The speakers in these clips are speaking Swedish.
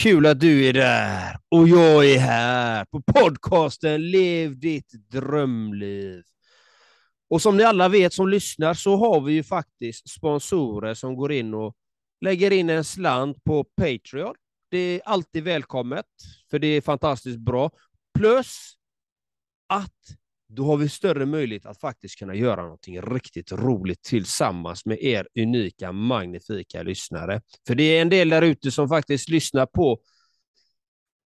Kul att du är där och jag är här på podcasten Lev ditt drömliv. Och som ni alla vet som lyssnar så har vi ju faktiskt sponsorer som går in och lägger in en slant på Patreon. Det är alltid välkommet, för det är fantastiskt bra. Plus att då har vi större möjlighet att faktiskt kunna göra någonting riktigt roligt tillsammans med er unika, magnifika lyssnare. För det är en del där ute som faktiskt lyssnar på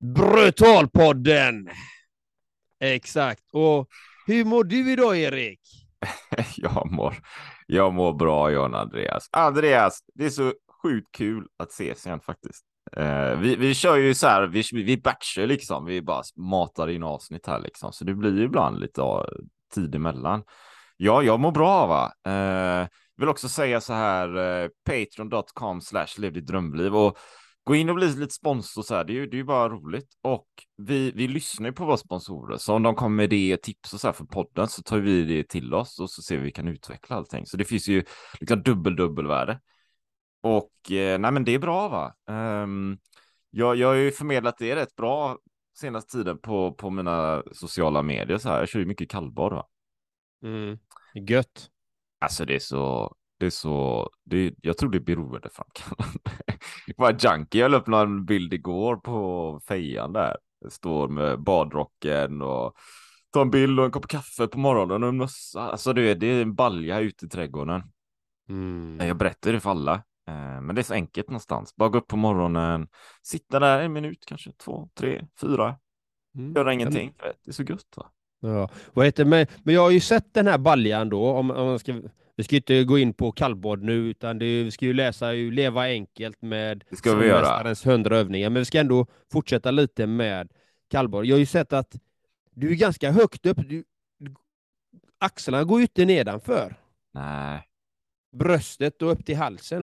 Brutalpodden. Exakt. Och hur mår du idag, Erik? jag, mår, jag mår bra, John Andreas. Andreas, det är så sjukt kul att ses igen faktiskt. Uh, vi, vi kör ju så här, vi, vi batchar liksom, vi bara matar in avsnitt här liksom, så det blir ju ibland lite uh, tid emellan. Ja, jag mår bra va. Uh, vill också säga så här, eh, uh, patreon.com slash lev ditt drömliv och gå in och bli lite sponsor så här, det är ju, det är ju bara roligt. Och vi, vi lyssnar ju på våra sponsorer, så om de kommer med det tips och så här för podden så tar vi det till oss och så ser vi hur vi kan utveckla allting. Så det finns ju liksom dubbel dubbelvärde. Och eh, nej, men det är bra va? Um, jag, jag har ju förmedlat det rätt bra senaste tiden på, på mina sociala medier så här. Jag kör ju mycket kallbad va? Mm. Gött. Alltså det är så, det är så, det, jag tror det är beroendeframkallande. Bara junkie, jag la upp någon bild igår på fejan där. Står med badrocken och tar en bild och en kopp kaffe på morgonen och en mössa. Alltså det är, det är en balja ute i trädgården. Mm. Jag berättar det för alla. Eh, men det är så enkelt någonstans. Bara gå upp på morgonen, sitta där en minut, kanske två, tre, fyra. Mm. Göra ingenting. Det är så gött. Va? Ja, vad heter men, men jag har ju sett den här baljan då, om, om man ska, vi ska inte gå in på kallbad nu, utan det, vi ska ju läsa ju Leva enkelt med Det ska vi göra. Solmästarens 100 övningar, men vi ska ändå fortsätta lite med kallbad. Jag har ju sett att du är ganska högt upp, du, axlarna går ju inte nedanför Nej. bröstet och upp till halsen.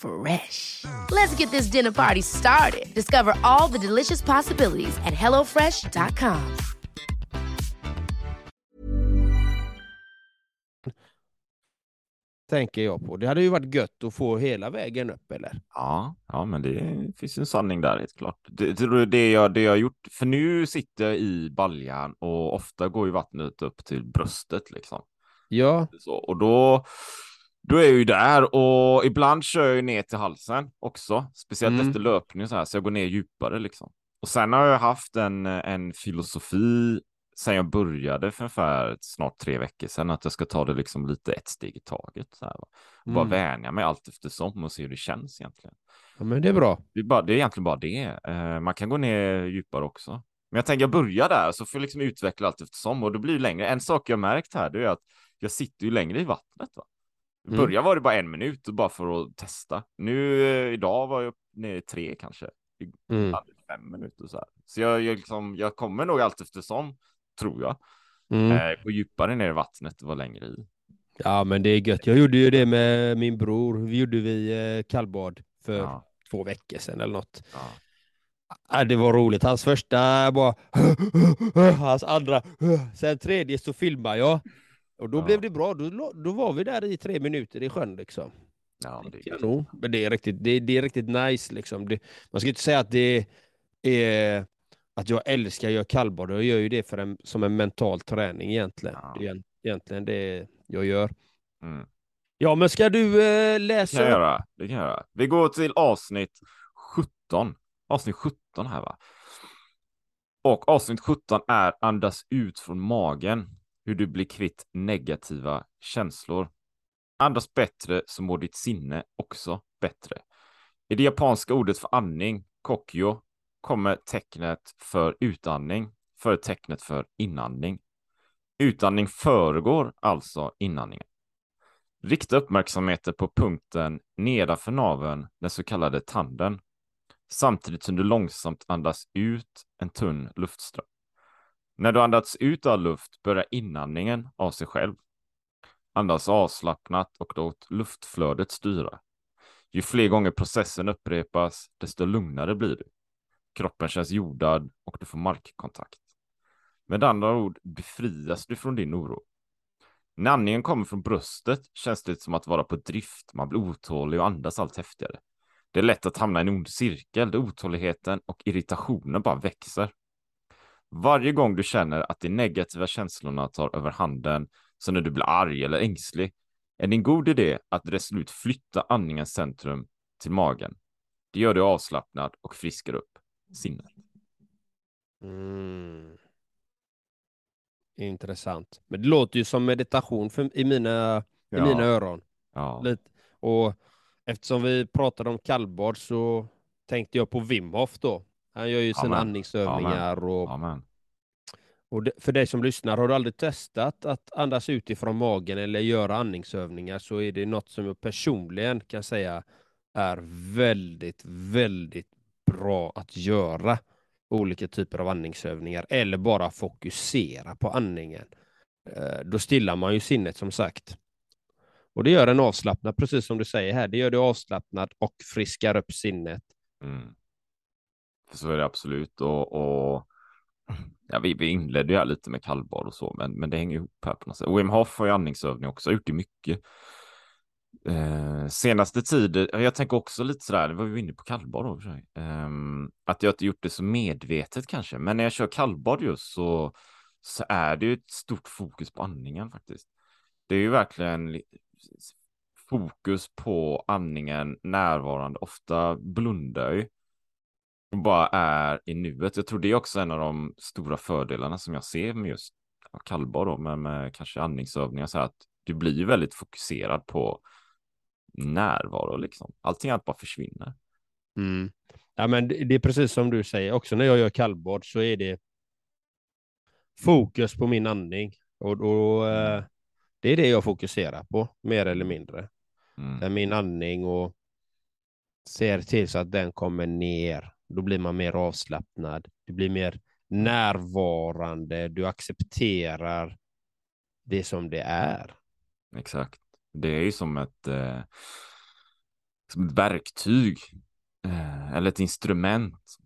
Fresh. Let's get this dinner party started. Discover all the delicious possibilities at hellofresh.com. Tänker jag på. Det hade ju varit gött att få hela vägen upp, eller? Ja, ja, men det finns en sanning där helt klart. Det, det, det, jag, det jag gjort, för nu sitter jag i baljan och ofta går ju vattnet upp till bröstet liksom. Ja, Så, och då, då är jag ju där och ibland kör jag ner till halsen också, speciellt Mm. efter löpning så här, så jag går ner djupare liksom. Och sen har jag haft en, en filosofi sen jag började för ungefär snart tre veckor sedan att jag ska ta det liksom lite ett steg i taget. Så här, va? och Bara Mm. vänja mig allt eftersom och se hur det känns egentligen. ja men det är bra. Det är, bara, det är egentligen bara det. Eh, man kan gå ner djupare också. Men jag tänker jag börjar där så får jag liksom utveckla allt eftersom och det blir längre. En sak jag märkt här det är att jag sitter ju längre i vattnet. Va? I Mm. början var det bara en minut bara för att testa. Nu eh, idag var jag nere i tre kanske. Mm. Fem minuter så här. Så jag, jag, liksom, jag kommer nog allt eftersom, tror jag. Mm. Eh, gå djupare ner i vattnet och vara längre i. Ja, men det är gött. Jag gjorde ju det med min bror. Vi gjorde vi eh, kallbad för Ja, två veckor sedan eller något. ja. Ja, det var roligt. Hans första var hans andra, sen tredje så filmar jag Och då Ja. blev det bra. Då, då var vi där i tre minuter i sjön liksom. Ja, men det är Kanon. Men det är riktigt, det, det är riktigt nice liksom. Det, man ska inte säga att det är att jag älskar att göra kallbad. Jag gör ju det för en, som en mental träning egentligen. Ja. Det är egent- egentligen det jag gör. Mm. Ja, men ska du eh, Det kan läsa jag göra. Det kan jag göra. Vi går till avsnitt 17. Avsnitt 17 här va. Och avsnitt 17 är andas ut från magen. Hur du blir kvitt negativa känslor. Andas bättre så mår ditt sinne också bättre. I det japanska ordet för andning, kokyo, kommer tecknet för utandning före tecknet för inandning. Utandning föregår alltså inandningen. Rikta uppmärksamheten på punkten nedanför naveln, den så kallade tanden, samtidigt som du långsamt andas ut en tunn luftström. När du andats ut all luft börjar inandningen av sig själv. Andas avslappnat och låt luftflödet styra. Ju fler gånger processen upprepas, desto lugnare blir du. Kroppen känns jordad och du får markkontakt. Med andra ord befrias du från din oro. När andningen kommer från bröstet känns det som att vara på drift. Man blir otålig och andas allt häftigare. Det är lätt att hamna i en ond cirkel där otåligheten och irritationen bara växer. Varje gång du känner att de negativa känslorna tar över handen, som när du blir arg eller ängslig, är det en god idé att resolut flytta andningens centrum till magen. Det gör dig avslappnad och friskar upp sinnet. Mm. Intressant. Men det låter ju som meditation för, i, mina, i mina öron. ja, Lite. Och eftersom vi pratade om kallbad så tänkte jag på Wim Hof då. Han gör ju sina Amen. andningsövningar. Och, amen. och det, för dig som lyssnar, har du aldrig testat att andas utifrån magen eller göra andningsövningar så är det något som jag personligen kan säga är väldigt, väldigt bra att göra. Olika typer av andningsövningar eller bara fokusera på andningen. Eh, Då stillar man ju sinnet som sagt. Och det gör en avslappnad, precis som du säger här. Det gör det avslappnad och friskar upp sinnet. Mm. Så är det absolut. Och, och ja, vi, vi inledde ju här lite med kallbad och så, men, men det hänger ihop här på något sätt. Och Wim Hof har ju andningsövning också, har gjort det mycket. Eh, senaste tiden, jag tänker också lite sådär, det var vi inne på kallbad då, och för sig. Ehm, att jag inte gjort det så medvetet kanske, men när jag kör kallbad just så, så är det ju ett stort fokus på andningen faktiskt. Det är ju verkligen fokus på andningen närvarande. Ofta blundar ju och bara är i nuet. Jag tror det är också en av de stora fördelarna som jag ser med just kallbad då, men med kanske andningsövningar så här att du blir väldigt fokuserad på närvaro liksom. Allting annat bara försvinner. Mm. Ja, men det är precis som du säger, också när jag gör kallbad så är det fokus på min andning. Och då, eh, det är det jag fokuserar på, mer eller mindre. Mm. Min andning och ser till så att den kommer ner. Då blir man mer avslappnad. Du blir mer närvarande. Du accepterar det som det är. Exakt. Det är ju som ett, eh, som ett verktyg eh, eller ett instrument.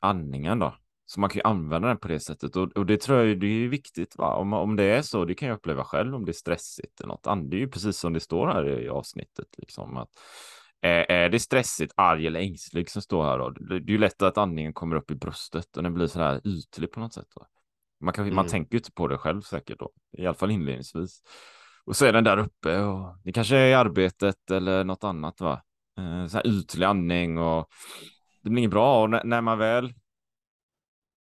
Andningen då. Så man kan ju använda den på det sättet och, och det tror jag det är viktigt. Va? Om, om det är så, det kan jag uppleva själv om det är stressigt eller något. Det är ju precis som det står här i avsnittet. Liksom, att, är, det stressigt, arg eller ängslig som står här då? Det, är ju lätt att andningen kommer upp i bröstet och den blir så här ytlig på något sätt. Då. Man, kan, man Mm. tänker ju inte på det själv säkert då, i alla fall inledningsvis. Och så är den där uppe och det kanske är i arbetet eller något annat va. Eh, så här ytlig andning och det blir inget bra och när, man väl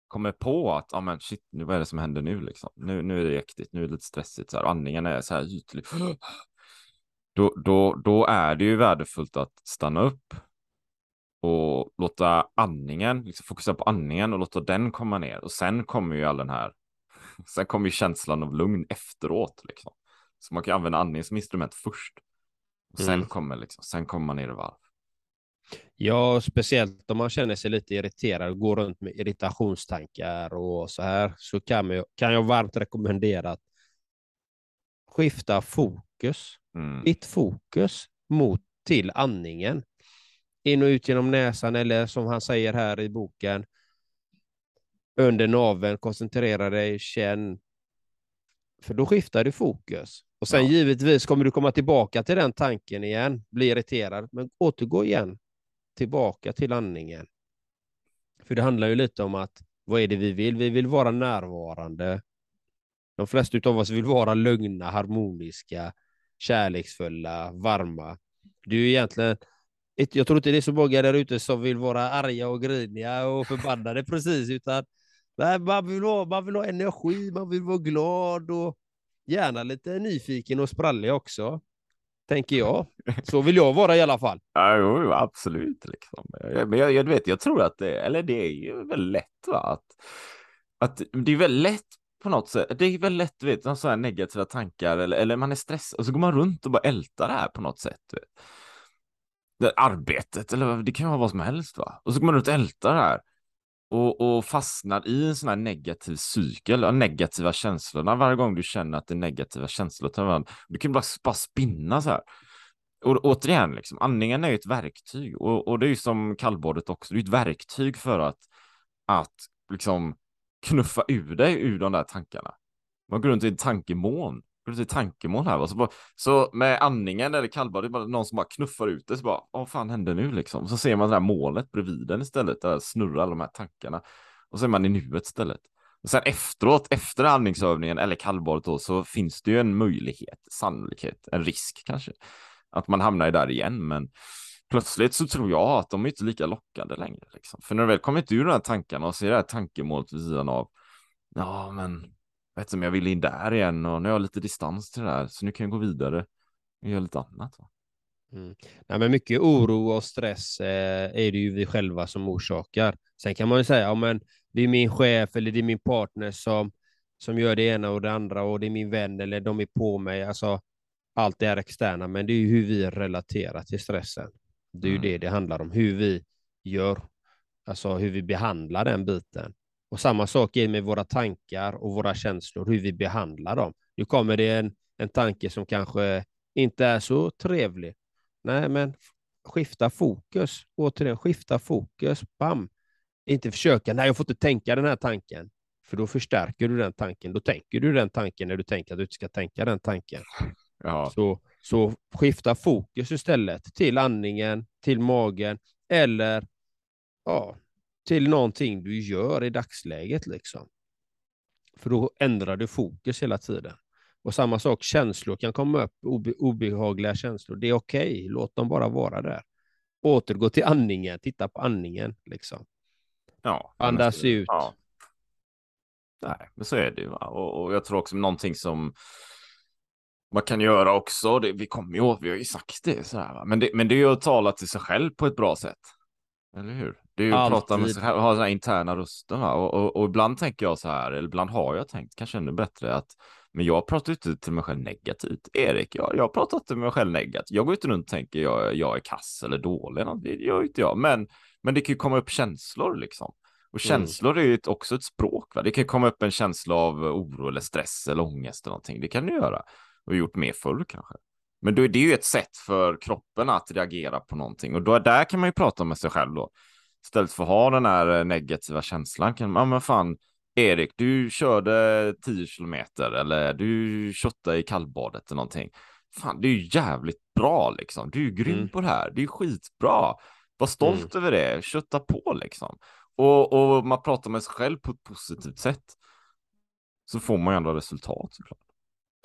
kommer på att, ja men shit, nu vad är det som händer nu liksom? Nu, nu är det jäktigt, nu är det lite stressigt så här, andningen är så här ytlig. Då, då, då är det ju värdefullt att stanna upp och låta andningen, liksom fokusera på andningen och låta den komma ner och sen kommer ju all den här, sen kommer ju känslan av lugn efteråt liksom. Så man kan använda andningen som instrument först. Och sen Mm. kommer liksom, sen kommer man ner i varv. Ja, speciellt om man känner sig lite irriterad och går runt med irritationstankar och så här, så kan, ju- kan jag varmt rekommendera att skifta fokus, Mm. ditt fokus mot till andningen. In och ut genom näsan eller som han säger här i boken, under naveln, koncentrera dig, känn, För då skiftar du fokus. Och sen Ja. givetvis kommer du komma tillbaka till den tanken igen, bli irriterad, men återgå igen tillbaka till andningen. För det handlar ju lite om att vad är det vi vill? Vi vill vara närvarande. De flesta av oss vill vara lugna, harmoniska, kärleksfulla, varma. Du är egentligen jag tror inte det är så många där ute som vill vara arga och griniga och förbannade precis, utan nej, man, vill ha, man vill ha energi, man vill vara glad och gärna lite nyfiken och sprallig också, tänker jag. Så vill jag vara i alla fall. Ja, jo, absolut. Liksom. Jag- Men jag, jag vet, jag tror att det, eller det är ju väldigt lätt va? Att, att det är väldigt lätt på något sätt. Det är väldigt lätt, vet, någon här negativa tankar eller, eller man är stressad och så går man runt och bara ältar det här på något sätt. Vet. Det arbetet eller det kan vara vad som helst va. Och så går man runt och ältar det här. Och, och fastnar i en sån här negativ cykel, av negativa känslorna varje gång du känner att det är negativa känslor tar överhand. Du kan bara, bara spinna så här. Och återigen, liksom, andningen är ju ett verktyg och, och det är ju som kallbadet också. Det är ett verktyg för att, att liksom knuffa ur dig ur de där tankarna. Man går runt i tankemån. Går runt i tankemån här. va? Så, bara, så med andningen eller kallbadet, det är bara någon som bara knuffar ut det. Så bara, vad fan hände nu liksom? Så ser man det här målet bredvid den istället. Där snurrar alla de här tankarna. Och så är man i nuet istället. Och sen efteråt, efter andningsövningen eller kallbadet då, så finns det ju en möjlighet, sannolikhet, en risk kanske att man hamnar där igen. Men plötsligt så tror jag att de är inte lika lockande längre. Liksom. För när du väl kommit ur de här tankarna och ser det här tankemålet vid sidan av. Ja, men vet du, jag vill in där igen och nu har jag lite distans till det här så nu kan jag gå vidare och göra lite annat. Va? Mm. Nej, men mycket oro och stress eh, är det ju vi själva som orsakar. Sen kan man ju säga, ja, men det är min chef eller det är min partner som, som gör det ena och det andra och det är min vän eller de är på mig. Alltså, allt det är externa, men det är ju hur vi relaterar till stressen. Det är ju Mm. det det handlar om, hur vi gör, alltså hur vi behandlar den biten. Och samma sak är med våra tankar och våra känslor, hur vi behandlar dem. Nu kommer det en, en tanke som kanske inte är så trevlig. Nej, men skifta fokus. Återigen, skifta fokus. Bam! Inte försöka, nej jag får inte tänka den här tanken. För då förstärker du den tanken. Då tänker du den tanken när du tänker att du inte ska tänka den tanken. Ja, Så, så skifta fokus istället till andningen, till magen eller ja, till någonting du gör i dagsläget. Liksom. För då ändrar du fokus hela tiden. Och samma sak, känslor kan komma upp, obe, obehagliga känslor. Det är okej, låt dem bara vara där. Återgå till andningen, titta på andningen. Liksom. ja. Andas ut. Ja. Nej, men så är det ju. Och, och jag tror också någonting som man kan göra också, det, vi kommer ju ihåg, vi har ju sagt det, så här, va? Men, det men det är ju att tala till sig själv på ett bra sätt. Eller hur? Det är ju att prata med sig själv, ha den här interna rösten. Och, och, och ibland tänker jag så här, eller ibland har jag tänkt, kanske ännu bättre, att men jag pratar ju inte till mig själv negativt. Erik, jag, jag pratar inte till mig själv negativt. Jag går inte runt och tänker jag, jag är kass eller dålig. Det gör inte jag. Men, men det kan ju komma upp känslor liksom. Och känslor är ju ett, också ett språk. Va? Det kan ju komma upp en känsla av oro eller stress eller ångest eller någonting. Det kan det göra. Och gjort mer förr kanske. Men då är det ju ett sätt för kroppen att reagera på någonting. Och då, där kan man ju prata med sig själv då. Istället för att ha den här eh, negativa känslan. Kan man, ja men fan, Erik, du körde 10 kilometer eller du köttade i kallbadet eller någonting. Fan, det är ju jävligt bra liksom. Du är ju grym Mm. på det här. Det är skitbra. Var stolt över det. Kötta på liksom. Och, och man pratar med sig själv på ett positivt sätt. Så får man ju ändå resultat såklart.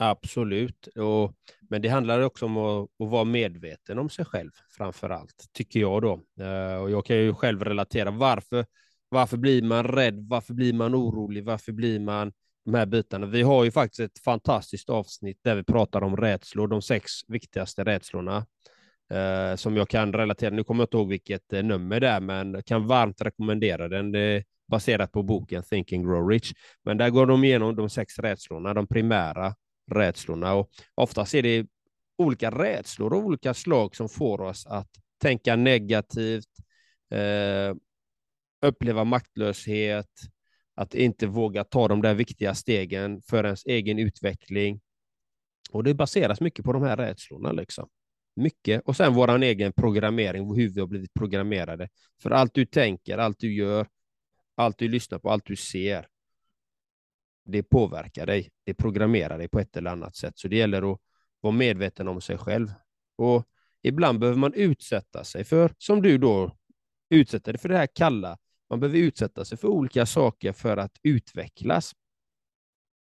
Absolut. Och, men det handlar också om att, att vara medveten om sig själv framför allt, tycker jag då. Eh, och jag kan ju själv relatera. Varför, varför blir man rädd? Varför blir man orolig? Varför blir man de här bitarna? Vi har ju faktiskt ett fantastiskt avsnitt där vi pratar om rädslor, de sex viktigaste rädslorna. eh, som jag kan relatera. Nu kommer jag inte ihåg vilket eh, nummer det är, men kan varmt rekommendera den. Det är baserat på boken Think and Grow Rich. Men där går de igenom de sex rädslorna, de primära rädslorna. Och oftast är det olika rädslor av olika slag som får oss att tänka negativt, eh, uppleva maktlöshet, att inte våga ta de där viktiga stegen för ens egen utveckling. Och det baseras mycket på de här rädslorna. Liksom. Mycket. Och sen vår egen programmering, hur vi har blivit programmerade. För allt du tänker, allt du gör, allt du lyssnar på, allt du ser, det påverkar dig. Det programmerar dig på ett eller annat sätt. Så det gäller att vara medveten om sig själv. Och ibland behöver man utsätta sig för, som du då utsätter dig för det här kalla. Man behöver utsätta sig för olika saker för att utvecklas.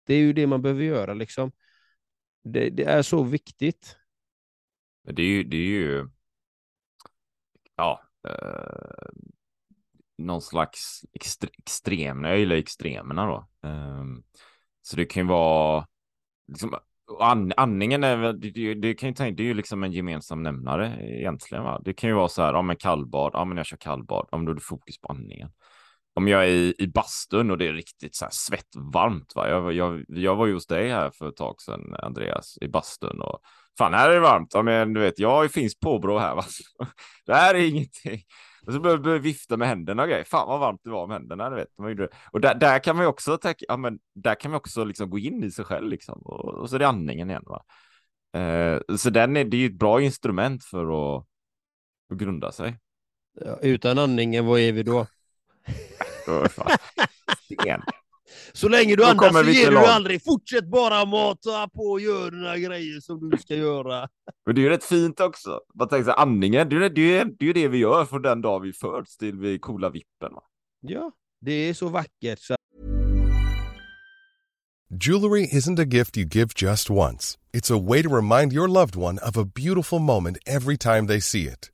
Det är ju det man behöver göra. Liksom. Det, det är så viktigt. Det är ju, det är ju ja, eh, någon slags extre, extrem, jag gillar extremerna då. Um, så det kan ju vara, liksom, and, andningen är det, det, kan ju tänka, det är ju liksom en gemensam nämnare egentligen. Va? Det kan ju vara så här, ja men kallbad, ja men jag kör kallbad, om ja, då är det fokus på andningen. Om jag är i, i bastun och det är riktigt så här svettvarmt, va? Jag, jag, jag var ju hos dig här för ett tag sedan, Andreas, i bastun och fan, här är det varmt. Ja, men du vet, jag finns påbrå här. Va? Det här är ingenting. Och så började jag vifta med händerna och grejer. Fan vad varmt det var med händerna. Du vet. Och där, där kan man ju också, tänka, ja, men där kan man också liksom gå in i sig själv liksom. Och, och så är det andningen igen. Va? Eh, så den är, det är ju ett bra instrument för att, att grunda sig. Ja, utan andningen, vad är vi då? Sten. Så länge du andas så ger du aldrig. Fortsätt bara mata på och gör dina grejer som du ska göra. Men det är ju rätt fint också. Man tänker så andningen, det är, det, är, det är det vi gör från den dag vi föds till vi coola vippen. Va? Ja, det är så vackert. Så... Jewelry isn't a gift you give just once. It's a way to remind your loved one of a beautiful moment every time they see it.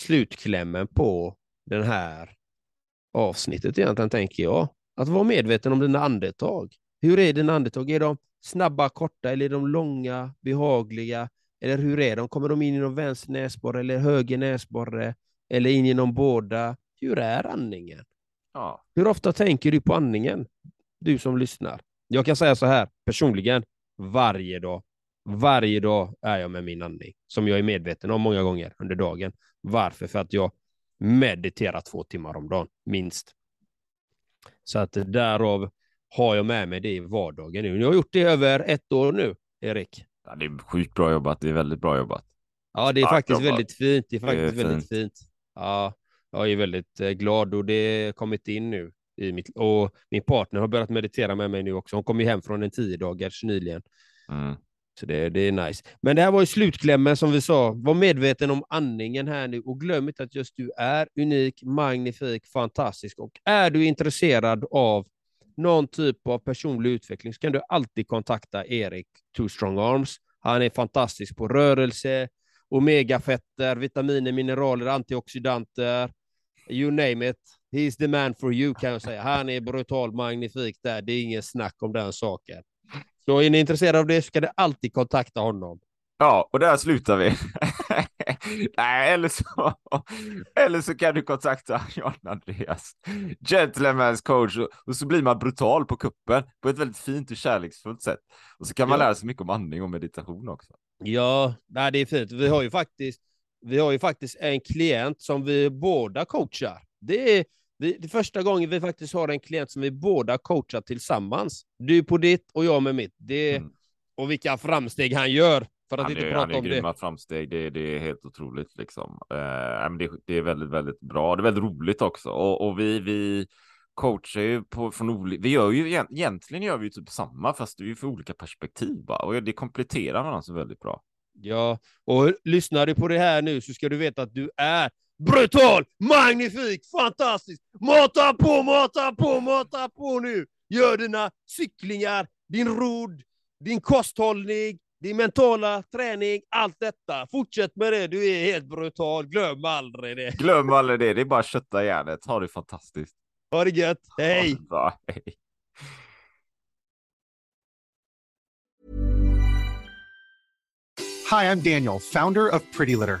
slutklämmen på den här avsnittet egentligen, tänker jag. Att vara medveten om dina andetag. Hur är dina andetag? Är de snabba, korta eller är de långa, behagliga? Eller hur är de? Kommer de in genom vänster näsborre eller höger näsborre? Eller in genom båda? Hur är andningen? Ja. Hur ofta tänker du på andningen? Du som lyssnar. Jag kan säga så här personligen, varje dag. Varje dag är jag med min andning, som jag är medveten om många gånger under dagen. Varför? För att jag mediterar två timmar om dagen, minst. Så att därav har jag med mig det i vardagen nu. Jag har gjort det över ett år nu, Erik. Ja, det är sjukt bra jobbat. Det är väldigt bra jobbat. Ja, det är Tack faktiskt jobbat. väldigt fint. Det är faktiskt det är väldigt fint. fint. Ja, jag är väldigt eh, glad och det har kommit in nu. I mitt, och min partner har börjat meditera med mig nu också. Hon kom ju hem från en tio dagars nyligen. Mm. Så det, det är nice. Men det här var ju slutklämmen som vi sa. Var medveten om andningen här nu och glöm inte att just du är unik, magnifik, fantastisk. Och är du intresserad av någon typ av personlig utveckling så kan du alltid kontakta Erik Two Strong Arms. Han är fantastisk på rörelse, omegafetter, vitaminer, mineraler, antioxidanter, you name it. He's the man for you kan jag säga. Han är brutal magnifik där. Det är ingen snack om den saken. Så är ni intresserade av det så kan ni alltid kontakta honom. Ja, och där slutar vi. Nej, eller så, eller så kan du kontakta Jan Andreas, Gentleman's coach, och, och, så blir man brutal på kuppen på ett väldigt fint och kärleksfullt sätt. Och så kan man ja. lära sig mycket om andning och meditation också. Ja, nej, det är fint. Vi har ju faktiskt, vi har ju faktiskt en klient som vi båda coachar. Det är vi, det är första gången vi faktiskt har en klient som vi båda coachar tillsammans. Du på ditt och jag med mitt. Det, mm. Och vilka framsteg han gör. För att han inte är, prata om det. framsteg, det, det, är helt otroligt liksom. Eh, det, det, är väldigt, väldigt bra. Det är väldigt roligt också. Och, och vi, vi coachar ju på, från olika, vi gör ju egentligen gör vi ju typ samma, fast det är ju för olika perspektiv bara. Och det kompletterar varandra så väldigt bra. Ja, och lyssnar du på det här nu så ska du veta att du är brutal, magnifik, fantastisk. Mata på, mata på, mata på nu. Gör dina cyklingar, din rodd, din kosthållning, din mentala träning, allt detta. Fortsätt med det, du är helt brutal. Glöm aldrig det. Glöm aldrig det, det är bara att kötta järnet. Ha det fantastiskt. Ha det gött, hej! Bra. Hej. Hi, I'm Daniel, founder of Pretty Litter.